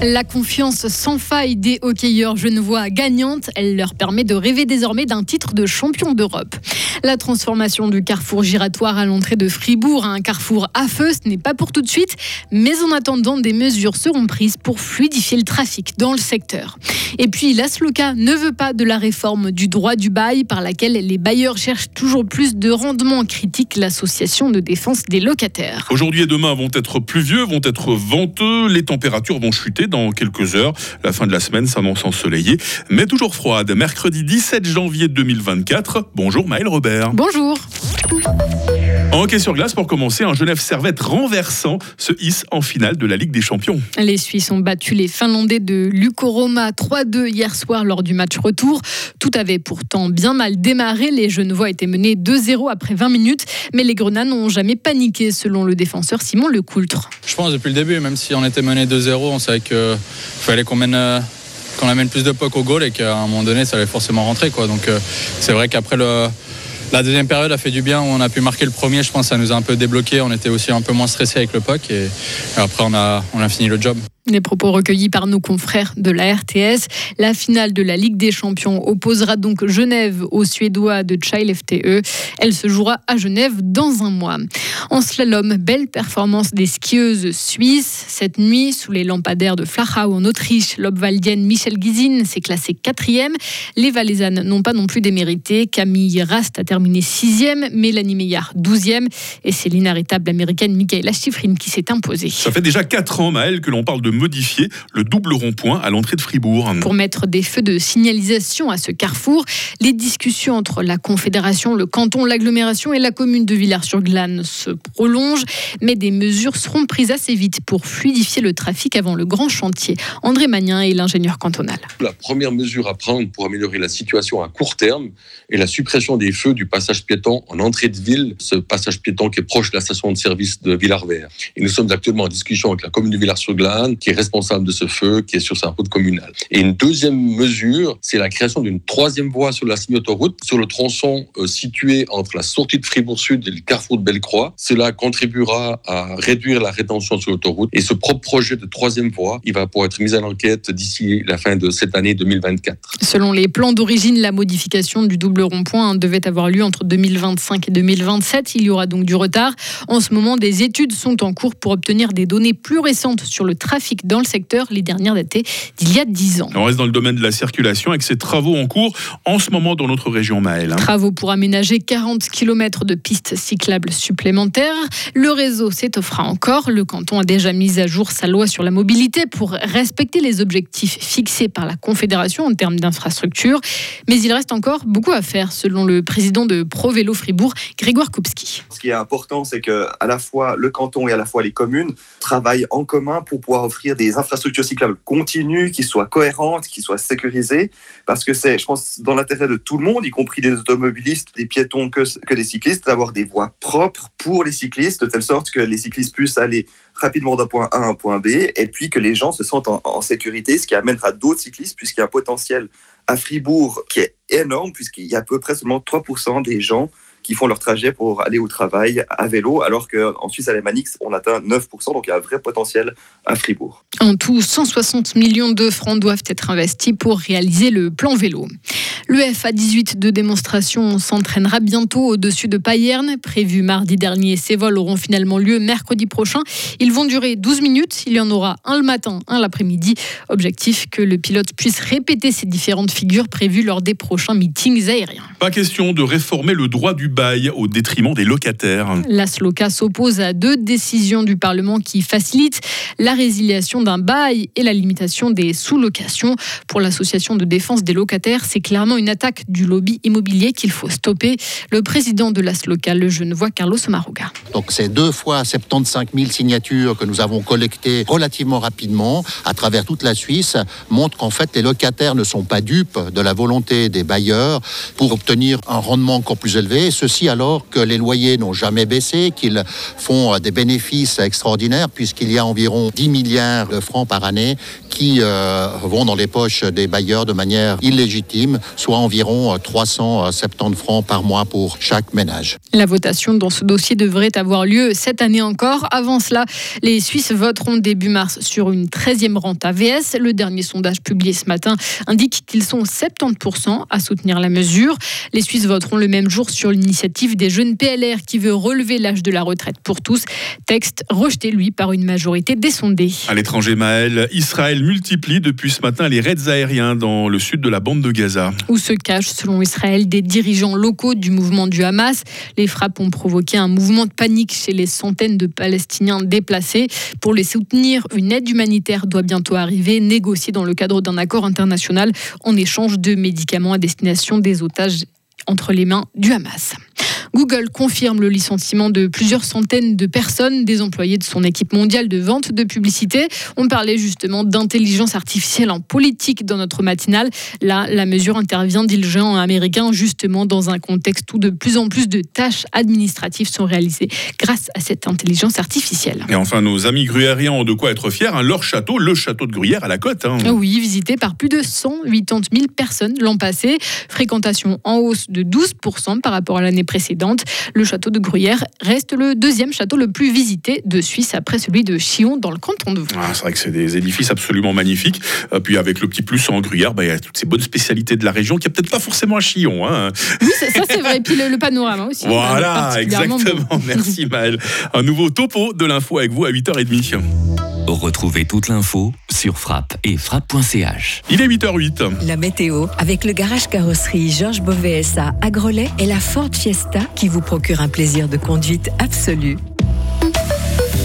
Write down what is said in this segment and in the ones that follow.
La confiance sans faille des hockeyeurs genevois gagnante, elle leur permet de rêver désormais d'un titre de champion d'Europe. La transformation du carrefour giratoire à l'entrée de Fribourg à un carrefour à feu, ce n'est pas pour tout de suite, mais en attendant, des mesures seront prises pour fluidifier le trafic dans le secteur. Et puis, l'ASLOCA ne veut pas de la réforme du droit du bail par laquelle les bailleurs cherchent toujours plus de rendement, critique l'association de défense des locataires. Aujourd'hui et demain vont être pluvieux, vont être venteux, les températures vont chuter dans quelques heures. La fin de la semaine s'annonce ensoleillée, mais toujours froide. Mercredi 17 janvier 2024. Bonjour Maël Robert. Bonjour. En hockey sur glace, pour commencer, un Genève Servette renversant se hisse en finale de la Ligue des Champions. Les Suisses ont battu les Finlandais de Lukoroma 3-2 hier soir lors du match retour. Tout avait pourtant bien mal démarré. Les Genevois étaient menés 2-0 après 20 minutes, mais les Grenats n'ont jamais paniqué, selon le défenseur Simon Lecoultre. Je pense depuis le début, même si on était mené 2-0, on savait qu'il fallait qu'on mène euh, qu'on amène plus de puck au goal et qu'à un moment donné, ça allait forcément rentrer. Quoi. Donc euh, c'est vrai qu'après le, la deuxième période a fait du bien. On a pu marquer le premier, je pense que ça nous a un peu débloqué. On était aussi un peu moins stressé avec le et, et après on a, on a fini le job. Les propos recueillis par nos confrères de la RTS. La finale de la Ligue des Champions opposera donc Genève aux Suédois de Child FTE. Elle se jouera à Genève dans un mois. En slalom, belle performance des skieuses suisses. Cette nuit, sous les lampadaires de Flachau en Autriche, l'obvaldienne Michel Gizin s'est classée quatrième. Les Valaisannes n'ont pas non plus démérité. Camille Rast a terminé sixième, Mélanie Meillard douzième et c'est l'inaritable américaine Michaela Schifrin qui s'est imposée. Ça fait déjà 4 ans, Maël, que l'on parle de modifier le double rond-point à l'entrée de Fribourg. Pour mettre des feux de signalisation à ce carrefour, les discussions entre la Confédération, le canton, l'agglomération et la commune de Villars-sur-Glane se prolongent, mais des mesures seront prises assez vite pour fluidifier le trafic avant le grand chantier. André Magnin est l'ingénieur cantonal. La première mesure à prendre pour améliorer la situation à court terme est la suppression des feux du passage piéton en entrée de ville, ce passage piéton qui est proche de la station de service de Villars-Vert. Et nous sommes actuellement en discussion avec la commune de Villars-sur-Glane, responsable de ce feu, qui est sur sa route communale. Et une deuxième mesure, c'est la création d'une troisième voie sur la signe-autoroute, sur le tronçon euh, situé entre la sortie de Fribourg-Sud et le carrefour de Bellecroix. Cela contribuera à réduire la rétention sur l'autoroute. Et ce propre projet de troisième voie, il va pouvoir être mis en enquête d'ici la fin de cette année 2024. Selon les plans d'origine, la modification du double rond-point devait avoir lieu entre 2025 et 2027. Il y aura donc du retard. En ce moment, des études sont en cours pour obtenir des données plus récentes sur le trafic dans le secteur, les dernières datées d'il y a 10 ans. On reste dans le domaine de la circulation avec ces travaux en cours en ce moment dans notre région Maël. hein. Travaux pour aménager 40 km de pistes cyclables supplémentaires. Le réseau s'étoffera encore. Le canton a déjà mis à jour sa loi sur la mobilité pour respecter les objectifs fixés par la Confédération en termes d'infrastructure. Mais il reste encore beaucoup à faire, selon le président de Pro Vélo Fribourg, Grégoire Kopski. Ce qui est important, c'est que à la fois le canton et à la fois les communes travaillent en commun pour pouvoir offrir des infrastructures cyclables continues, qui soient cohérentes, qui soient sécurisées, parce que c'est, je pense, dans l'intérêt de tout le monde, y compris des automobilistes, des piétons que, que des cyclistes, d'avoir des voies propres pour les cyclistes, de telle sorte que les cyclistes puissent aller rapidement d'un point A à un point B, et puis que les gens se sentent en, en sécurité, ce qui amènera d'autres cyclistes, puisqu'il y a un potentiel à Fribourg qui est énorme, puisqu'il y a à peu près seulement 3% des gens qui font leur trajet pour aller au travail à vélo, alors qu'en Suisse alémanique, on atteint 9%, donc il y a un vrai potentiel à Fribourg. En tout, 160 millions de francs doivent être investis pour réaliser le plan vélo. Le FA18 de démonstration s'entraînera bientôt au-dessus de Payerne. Prévu mardi dernier, ces vols auront finalement lieu mercredi prochain. Ils vont durer 12 minutes. Il y en aura un le matin, un l'après-midi. Objectif que le pilote puisse répéter ces différentes figures prévues lors des prochains meetings aériens. Pas question de réformer le droit du bail au détriment des locataires. L'ASLOCA s'oppose à deux décisions du Parlement qui facilitent la résiliation d'un bail et la limitation des sous-locations. Pour l'association de défense des locataires, c'est clairement une attaque du lobby immobilier qu'il faut stopper. Le président de l'ASLOCA, le Genevois Carlos Maruga. Donc c'est deux fois 75 000 signatures que nous avons collectées relativement rapidement à travers toute la Suisse montrent qu'en fait les locataires ne sont pas dupes de la volonté des bailleurs pour obtenir un rendement encore plus élevé, ceci alors que les loyers n'ont jamais baissé, qu'ils font des bénéfices extraordinaires puisqu'il y a environ 10 milliards de francs par année qui euh, vont dans les poches des bailleurs de manière illégitime, soit environ 370 francs par mois pour chaque ménage. La votation dans ce dossier devrait avoir lieu cette année encore. Avant cela, les Suisses voteront début mars sur une 13e rente AVS. Le dernier sondage publié ce matin indique qu'ils sont 70% à soutenir la mesure. Les Suisses voteront le même jour sur l'initiative des jeunes PLR qui veut relever l'âge de la retraite pour tous. Texte rejeté, lui, par une majorité des sondés. À l'étranger, Maël, Israël multiplie depuis ce matin les raids aériens dans le sud de la bande de Gaza. Où se cachent, selon Israël, des dirigeants locaux du mouvement du Hamas. Les frappes ont provoqué un mouvement de panique chez les centaines de Palestiniens déplacés. Pour les soutenir, une aide humanitaire doit bientôt arriver, négociée dans le cadre d'un accord international en échange de médicaments à destination des otages entre les mains du Hamas. Google confirme le licenciement de plusieurs centaines de personnes, des employés de son équipe mondiale de vente de publicité. On parlait justement d'intelligence artificielle en politique dans notre matinale. Là, la mesure intervient, dit le géant américain, justement dans un contexte où de plus en plus de tâches administratives sont réalisées grâce à cette intelligence artificielle. Et enfin, nos amis gruyériens ont de quoi être fiers. Hein. Leur château, le château de Gruyère à la côte. Hein. Oui, visité par plus de 180 000 personnes l'an passé. Fréquentation en hausse de 12% par rapport à l'année précédente. Le château de Gruyère reste le deuxième château le plus visité de Suisse après celui de Chillon dans le canton de Vaud. Ah, c'est vrai que c'est des édifices absolument magnifiques. Euh, puis avec le petit plus en Gruyère, bah, il y a toutes ces bonnes spécialités de la région qui a peut-être pas forcément à Chillon. Hein. Oui, ça c'est vrai. Et puis le, panorama aussi. Voilà, exactement. Merci Maël. Un nouveau topo de l'info avec vous à 8h30. Retrouvez toute l'info sur frappe et frappe.ch. Il est 8h08. La météo avec le garage carrosserie Georges Beauvais à Grelais et la Ford Fiesta qui vous procure un plaisir de conduite absolu.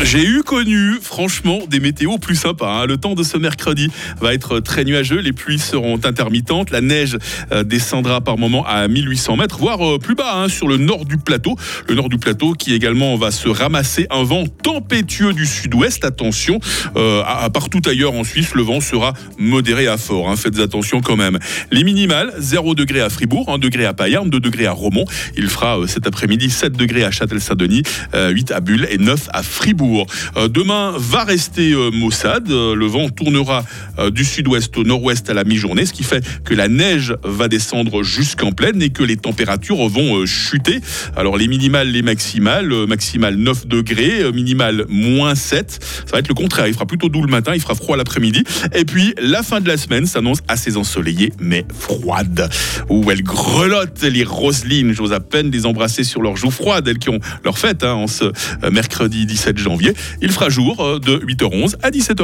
J'ai eu connu, franchement, des météos plus sympas. Hein. Le temps de ce mercredi va être très nuageux. Les pluies seront intermittentes. La neige euh, descendra par moment à 1800 mètres, voire euh, plus bas hein, sur le nord du plateau. Le nord du plateau qui également va se ramasser un vent tempétueux du sud-ouest. Attention, euh, partout ailleurs en Suisse, le vent sera modéré à fort. Hein. Faites attention quand même. Les minimales, 0 degré à Fribourg, 1 degré à Payerne, 2 degrés à Romont. Il fera cet après-midi 7 degrés à Châtel-Saint-Denis, 8 à Bulle et 9 à Fribourg. Euh, demain va rester euh, maussade. Euh, le vent tournera du sud-ouest au nord-ouest à la mi-journée, ce qui fait que la neige va descendre jusqu'en pleine et que les températures vont chuter. Alors les minimales, les maximales, maximale 9 degrés, minimale moins 7. Ça va être le contraire. Il fera plutôt doux le matin, il fera froid l'après-midi. Et puis la fin de la semaine s'annonce assez ensoleillée mais froide. Où elles grelottent les Roselines. J'ose à peine les embrasser sur leurs joues froides, elles qui ont leur fête hein, en ce mercredi 17 janvier. Il fera jour euh, de 8h11 à 17h.